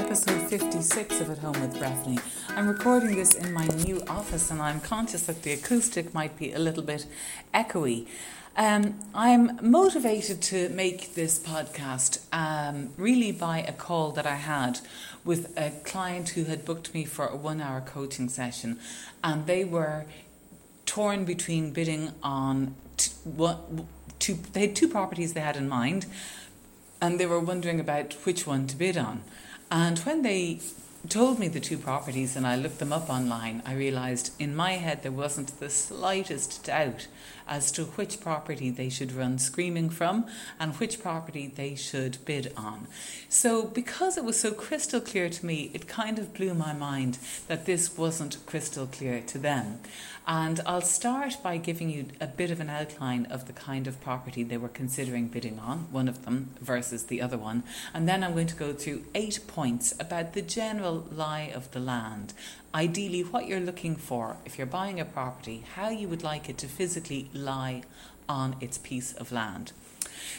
episode 56 of At Home with Breffni. I'm recording this in my new office and I'm conscious that the acoustic might be a little bit echoey. Um, I'm motivated to make this podcast um, really by a call that I had with a client who had booked me for a one hour coaching session, and they were torn between bidding on t- what, two, they had two properties they had in mind, and they were wondering about which one to bid on. And when they told me the two properties and I looked them up online, I realised in my head there wasn't the slightest doubt as to which property they should run screaming from and which property they should bid on. So, because it was so crystal clear to me, it kind of blew my mind that this wasn't crystal clear to them. And I'll start by giving you a bit of an outline of the kind of property they were considering bidding on, one of them versus the other one. And then I'm going to go through eight points about the general lie of the land. Ideally, what you're looking for if you're buying a property, how you would like it to physically lie on its piece of land.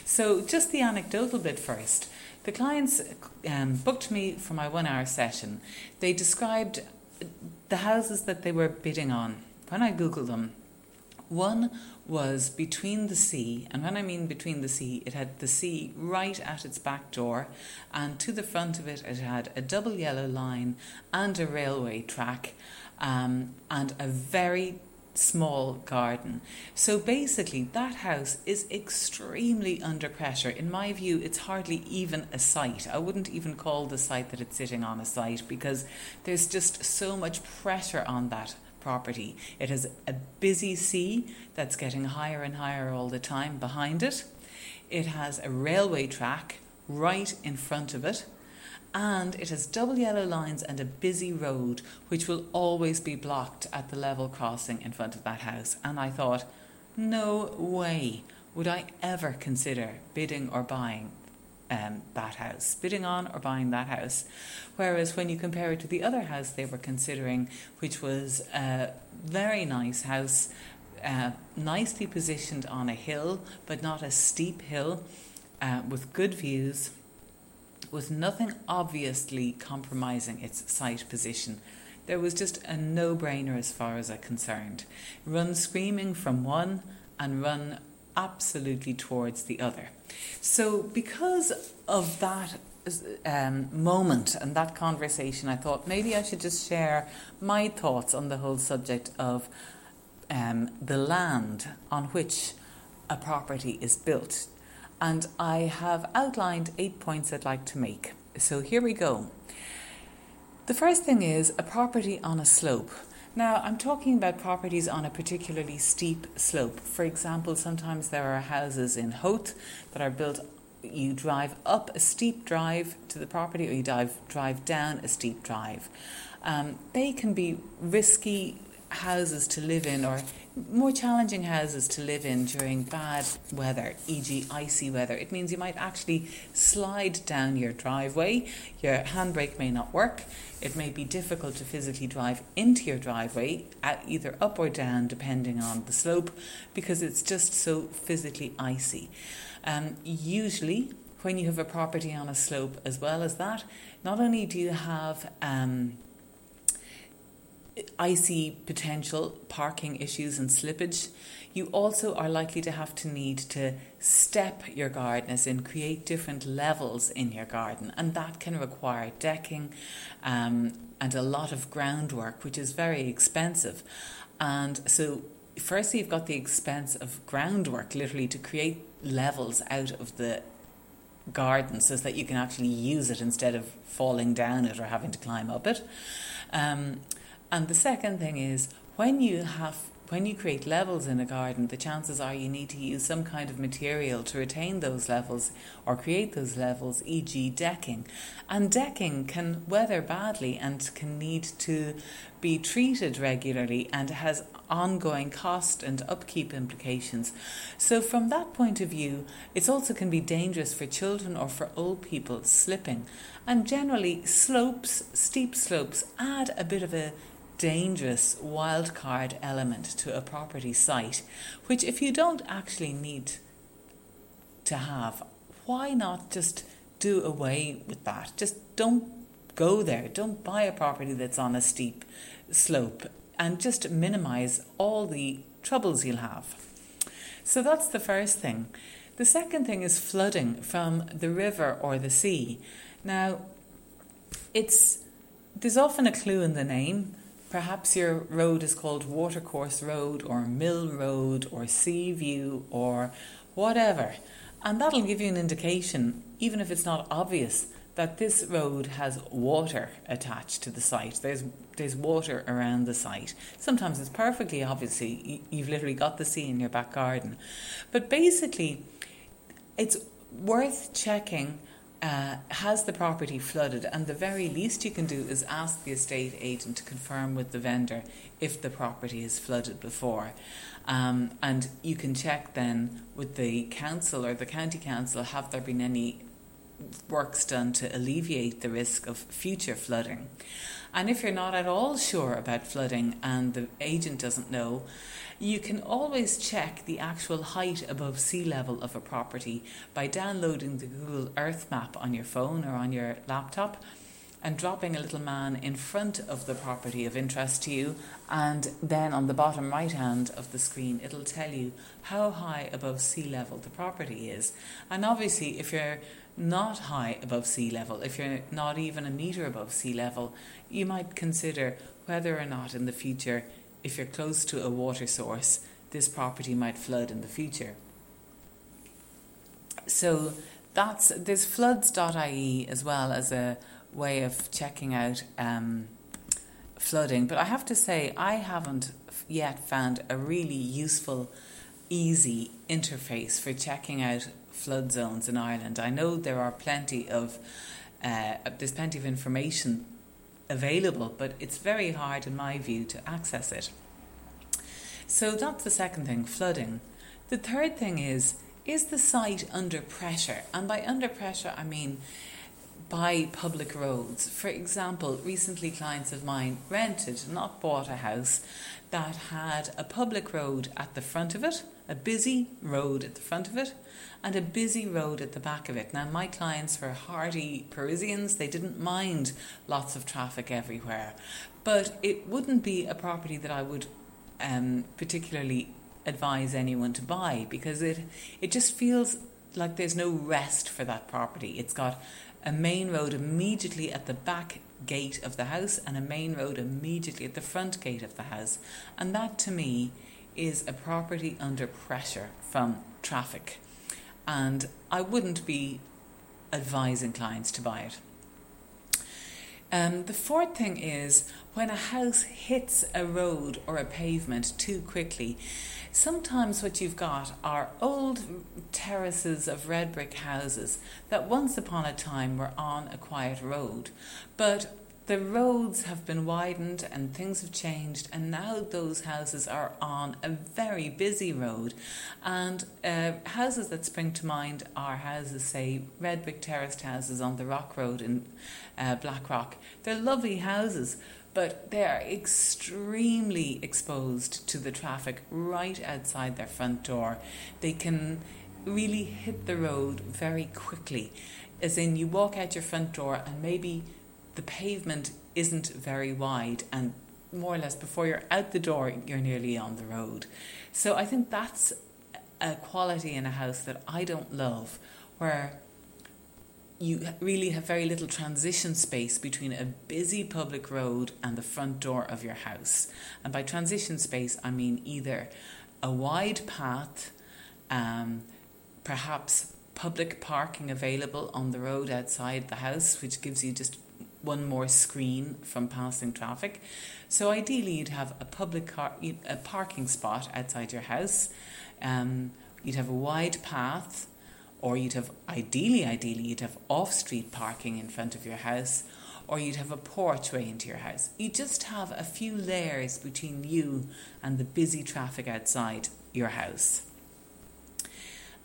So, just the anecdotal bit first. The clients um, booked me for my one hour session. They described the houses that they were bidding on when I Googled them, one was between the sea, and when I mean between the sea, it had the sea right at its back door, and to the front of it, it had a double yellow line and a railway track, um, and a very small garden. So basically, that house is extremely under pressure. In my view, it's hardly even a site. I wouldn't even call the site that it's sitting on a site because there's just so much pressure on that property. It has a busy sea that's getting higher and higher all the time behind it. It has a railway track right in front of it. And it has double yellow lines and a busy road, which will always be blocked at the level crossing in front of that house. And I thought, no way would I ever consider bidding or buying um, that house, bidding on or buying that house. Whereas when you compare it to the other house they were considering, which was a very nice house, uh, nicely positioned on a hill, but not a steep hill, uh, with good views, with nothing obviously compromising its site position. There was just a no brainer as far as I'm concerned. Run screaming from one and run absolutely towards the other. So, because of that um, moment and that conversation, I thought maybe I should just share my thoughts on the whole subject of um, the land on which a property is built. And I have outlined eight points I'd like to make. So, here we go. The first thing is a property on a slope. Now, I'm talking about properties on a particularly steep slope. For example, sometimes there are houses in Howth that are built. You drive up a steep drive to the property, or you dive, drive down a steep drive. Um, they can be risky houses to live in, or more challenging houses to live in during bad weather, e.g., icy weather. It means you might actually slide down your driveway, your handbrake may not work, it may be difficult to physically drive into your driveway, either up or down, depending on the slope, because it's just so physically icy. Um, usually, when you have a property on a slope as well as that, not only do you have um, icy potential, parking issues, and slippage, you also are likely to have to need to step your garden, as in create different levels in your garden, and that can require decking um, and a lot of groundwork, which is very expensive. And so, firstly, you've got the expense of groundwork, literally to create levels out of the garden so that you can actually use it instead of falling down it or having to climb up it. Um, and the second thing is when you have when you create levels in a garden, the chances are you need to use some kind of material to retain those levels or create those levels, e.g., decking. And decking can weather badly and can need to be treated regularly and has ongoing cost and upkeep implications. So, from that point of view, it also can be dangerous for children or for old people slipping. And generally, slopes, steep slopes, add a bit of a dangerous wildcard element to a property site, which, if you don't actually need to have, why not just do away with that? Just don't go there. Don't buy a property that's on a steep slope and just minimize all the troubles you'll have. So that's the first thing. The second thing is flooding from the river or the sea. Now, it's there's often a clue in the name. Perhaps your road is called Watercourse Road or Mill Road or Sea View or whatever. And that'll give you an indication, even if it's not obvious, that this road has water attached to the site. There's there's water around the site. Sometimes it's perfectly obviously you've literally got the sea in your back garden, but basically, it's worth checking. Uh, has the property flooded? And the very least you can do is ask the estate agent to confirm with the vendor if the property is flooded before. Um, and you can check then with the council or the county council have there been any works done to alleviate the risk of future flooding. And if you're not at all sure about flooding and the agent doesn't know, you can always check the actual height above sea level of a property by downloading the Google Earth map on your phone or on your laptop and dropping a little man in front of the property of interest to you. And then on the bottom right hand of the screen, it'll tell you how high above sea level the property is. And obviously, if you're not high above sea level, if you're not even a metre above sea level, you might consider whether or not in the future, if you're close to a water source, this property might flood in the future. So that's there's floods.ie as well as a way of checking out um, flooding. But I have to say, I haven't yet found a really useful, easy interface for checking out flood zones in Ireland. I know there are plenty of uh, there's plenty of information available, but it's very hard, in my view, to access it. So that's the second thing, flooding. The third thing is is the site under pressure? And by under pressure, I mean by public roads. For example, recently clients of mine rented, not bought a house that had a public road at the front of it, a busy road at the front of it, and a busy road at the back of it. Now, my clients were hardy Parisians, they didn't mind lots of traffic everywhere, but it wouldn't be a property that I would um, particularly advise anyone to buy because it it just feels like there's no rest for that property. It's got a main road immediately at the back gate of the house and a main road immediately at the front gate of the house. And that to me is a property under pressure from traffic. And I wouldn't be advising clients to buy it. Um, the fourth thing is when a house hits a road or a pavement too quickly, Sometimes what you've got are old terraces of red brick houses that once upon a time were on a quiet road, but the roads have been widened and things have changed, and now those houses are on a very busy road. And uh, houses that spring to mind are houses, say, red brick terraced houses on the Rock Road in uh, Blackrock. They're lovely houses, but they are extremely exposed to the traffic right outside their front door. They can really hit the road very quickly, as in you walk out your front door and maybe the pavement isn't very wide and more or less before you're out the door you're nearly on the road. So I think that's a quality in a house that I don't love where you really have very little transition space between a busy public road and the front door of your house. And by transition space, I mean either a wide path, um, perhaps public parking available on the road outside the house, which gives you just one more screen from passing traffic. So ideally, you'd have a public car, a parking spot outside your house. Um, you'd have a wide path or you'd have ideally ideally you'd have off street parking in front of your house or you'd have a porchway into your house you just have a few layers between you and the busy traffic outside your house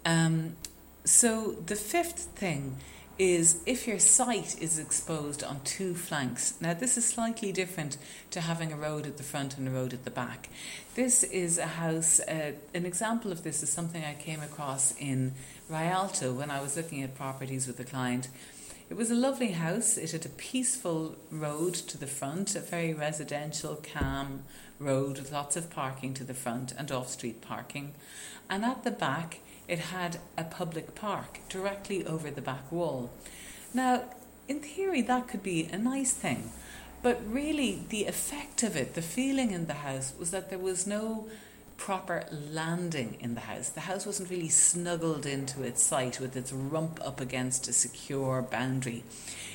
um, so the fifth thing is if your site is exposed on two flanks. Now, this is slightly different to having a road at the front and a road at the back. This is a house, uh, an example of this is something I came across in Rialto when I was looking at properties with a client. It was a lovely house. It had a peaceful road to the front, a very residential, calm road with lots of parking to the front and off street parking. And at the back, it had a public park directly over the back wall. Now, in theory, that could be a nice thing, but really, the effect of it, the feeling in the house, was that there was no proper landing in the house. The house wasn't really snuggled into its site with its rump up against a secure boundary.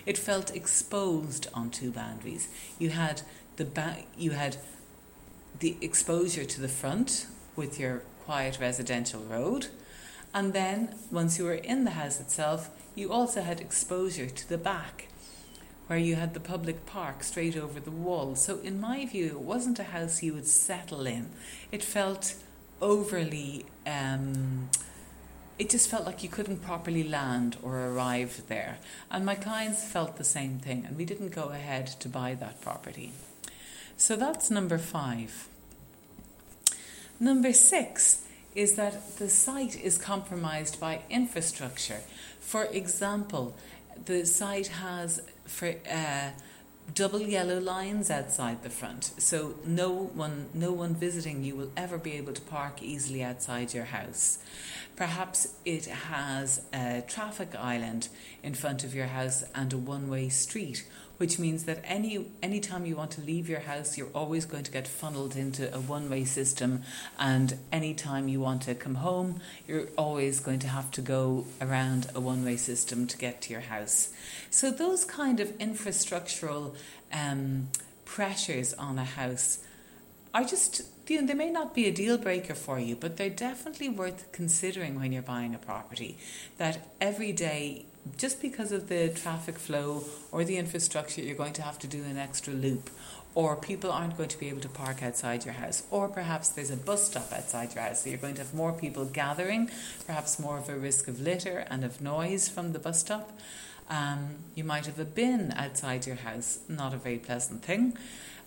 It felt exposed on two boundaries. You had the ba- you had the exposure to the front with your quiet residential road, and then once you were in the house itself, you also had exposure to the back where you had the public park straight over the wall. So, in my view, it wasn't a house you would settle in. It felt overly. Um, it just felt like you couldn't properly land or arrive there. And my clients felt the same thing, and we didn't go ahead to buy that property. So that's number five. Number six is that the site is compromised by infrastructure. For example, the site has for uh, double yellow lines outside the front, so no one no one visiting you will ever be able to park easily outside your house. Perhaps it has a traffic island in front of your house and a one-way street which means that any any time you want to leave your house, you're always going to get funneled into a one-way system, and any time you want to come home, you're always going to have to go around a one-way system to get to your house. So those kind of infrastructural um, pressures on a house are just you know, they may not be a deal breaker for you, but they're definitely worth considering when you're buying a property. That every day just because of the traffic flow or the infrastructure, you're going to have to do an extra loop, or people aren't going to be able to park outside your house, or perhaps there's a bus stop outside your house, so you're going to have more people gathering, perhaps more of a risk of litter and of noise from the bus stop. Um, you might have a bin outside your house, not a very pleasant thing.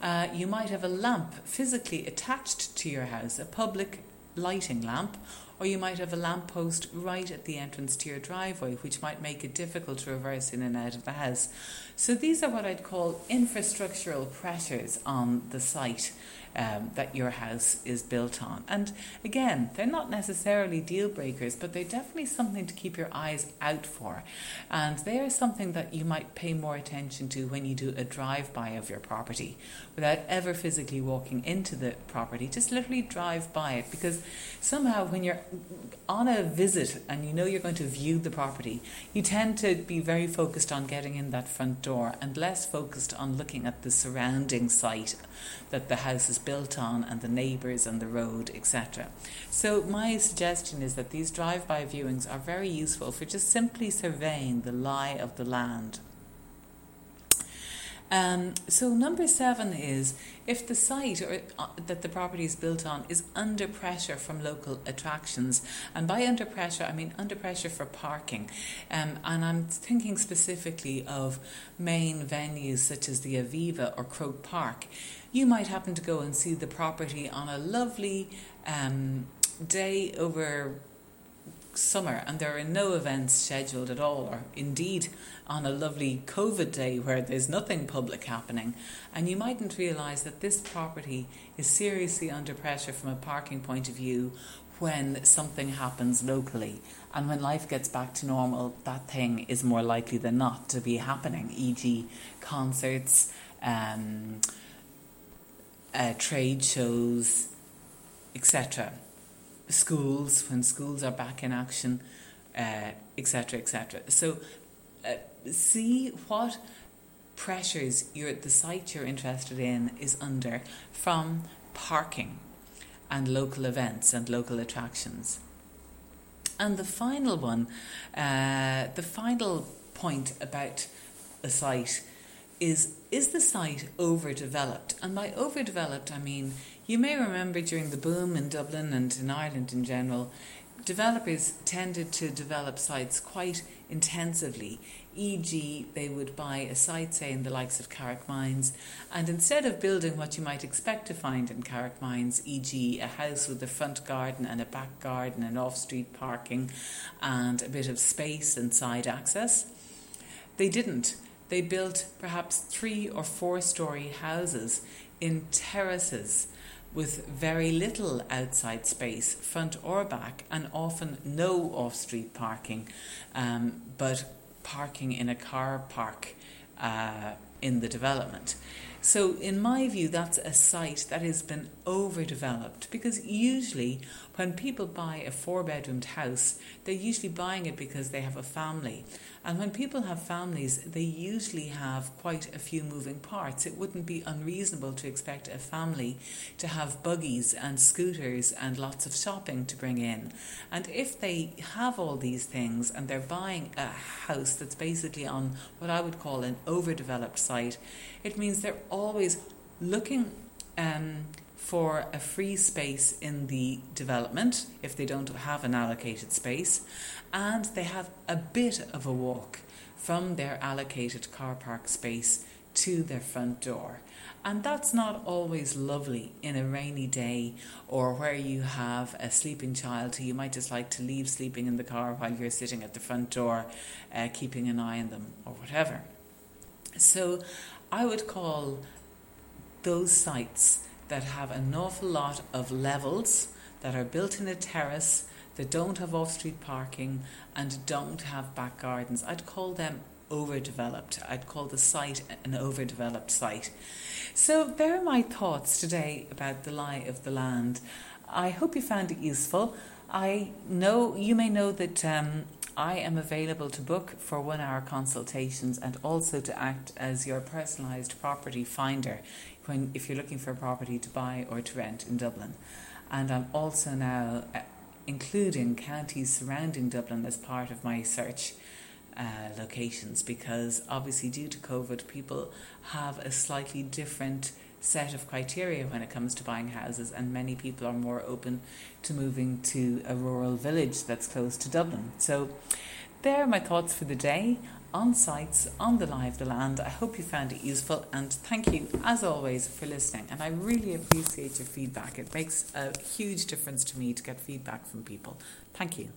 Uh, you might have a lamp physically attached to your house, a public lighting lamp, or you might have a lamppost right at the entrance to your driveway, which might make it difficult to reverse in and out of the house. So these are what I'd call infrastructural pressures on the site um, that your house is built on. And again, they're not necessarily deal breakers, but they're definitely something to keep your eyes out for. And they are something that you might pay more attention to when you do a drive by of your property without ever physically walking into the property. Just literally drive by it because somehow when you're on a visit and you know you're going to view the property, you tend to be very focused on getting in that front door and less focused on looking at the surrounding site that the house is built on and the neighbours and the road, etc. So, my suggestion is that these drive by viewings are very useful for just simply surveying the lie of the land. Um, so number seven is if the site or, uh, that the property is built on is under pressure from local attractions, and by under pressure I mean under pressure for parking, um, and I'm thinking specifically of main venues such as the Aviva or Croke Park. You might happen to go and see the property on a lovely um, day over summer and there are no events scheduled at all, or indeed on a lovely COVID day where there's nothing public happening, and you mightn't realise that this property is seriously under pressure from a parking point of view when something happens locally. And when life gets back to normal, that thing is more likely than not to be happening, e.g., concerts, um, uh, trade shows, etc schools when schools are back in action, etc., uh, etc. Et so, uh, see what pressures you're, the site you're interested in is under from parking and local events and local attractions. And the final one, uh, the final point about a site is is the site overdeveloped? And by overdeveloped, I mean you may remember during the boom in Dublin and in Ireland in general, developers tended to develop sites quite intensively. E.g., they would buy a site, say, in the likes of Carrickmines, and instead of building what you might expect to find in Carrickmines, e.g., a house with a front garden and a back garden and off street parking and a bit of space and side access, they didn't. They built perhaps three or four story houses in terraces with very little outside space, front or back, and often no off street parking, um, but parking in a car park uh, in the development. So, in my view, that's a site that has been overdeveloped because usually when people buy a four bedroomed house, they're usually buying it because they have a family. And when people have families, they usually have quite a few moving parts. It wouldn't be unreasonable to expect a family to have buggies and scooters and lots of shopping to bring in. And if they have all these things and they're buying a house that's basically on what I would call an overdeveloped site, it means they're always looking. Um, for a free space in the development if they don't have an allocated space, and they have a bit of a walk from their allocated car park space to their front door. And that's not always lovely in a rainy day or where you have a sleeping child who you might just like to leave sleeping in the car while you're sitting at the front door, uh, keeping an eye on them or whatever. So I would call those sites that have an awful lot of levels that are built in a terrace that don't have off street parking and don't have back gardens. I'd call them overdeveloped. I'd call the site an overdeveloped site. So, there are my thoughts today about the lie of the land. I hope you found it useful. I know you may know that um, I am available to book for one hour consultations and also to act as your personalised property finder when if you're looking for a property to buy or to rent in Dublin. And I'm also now uh, including counties surrounding Dublin as part of my search uh, locations because obviously due to COVID people have a slightly different set of criteria when it comes to buying houses and many people are more open to moving to a rural village that's close to Dublin. So there are my thoughts for the day on sites on the Lie of the Land. I hope you found it useful and thank you as always for listening. And I really appreciate your feedback. It makes a huge difference to me to get feedback from people. Thank you.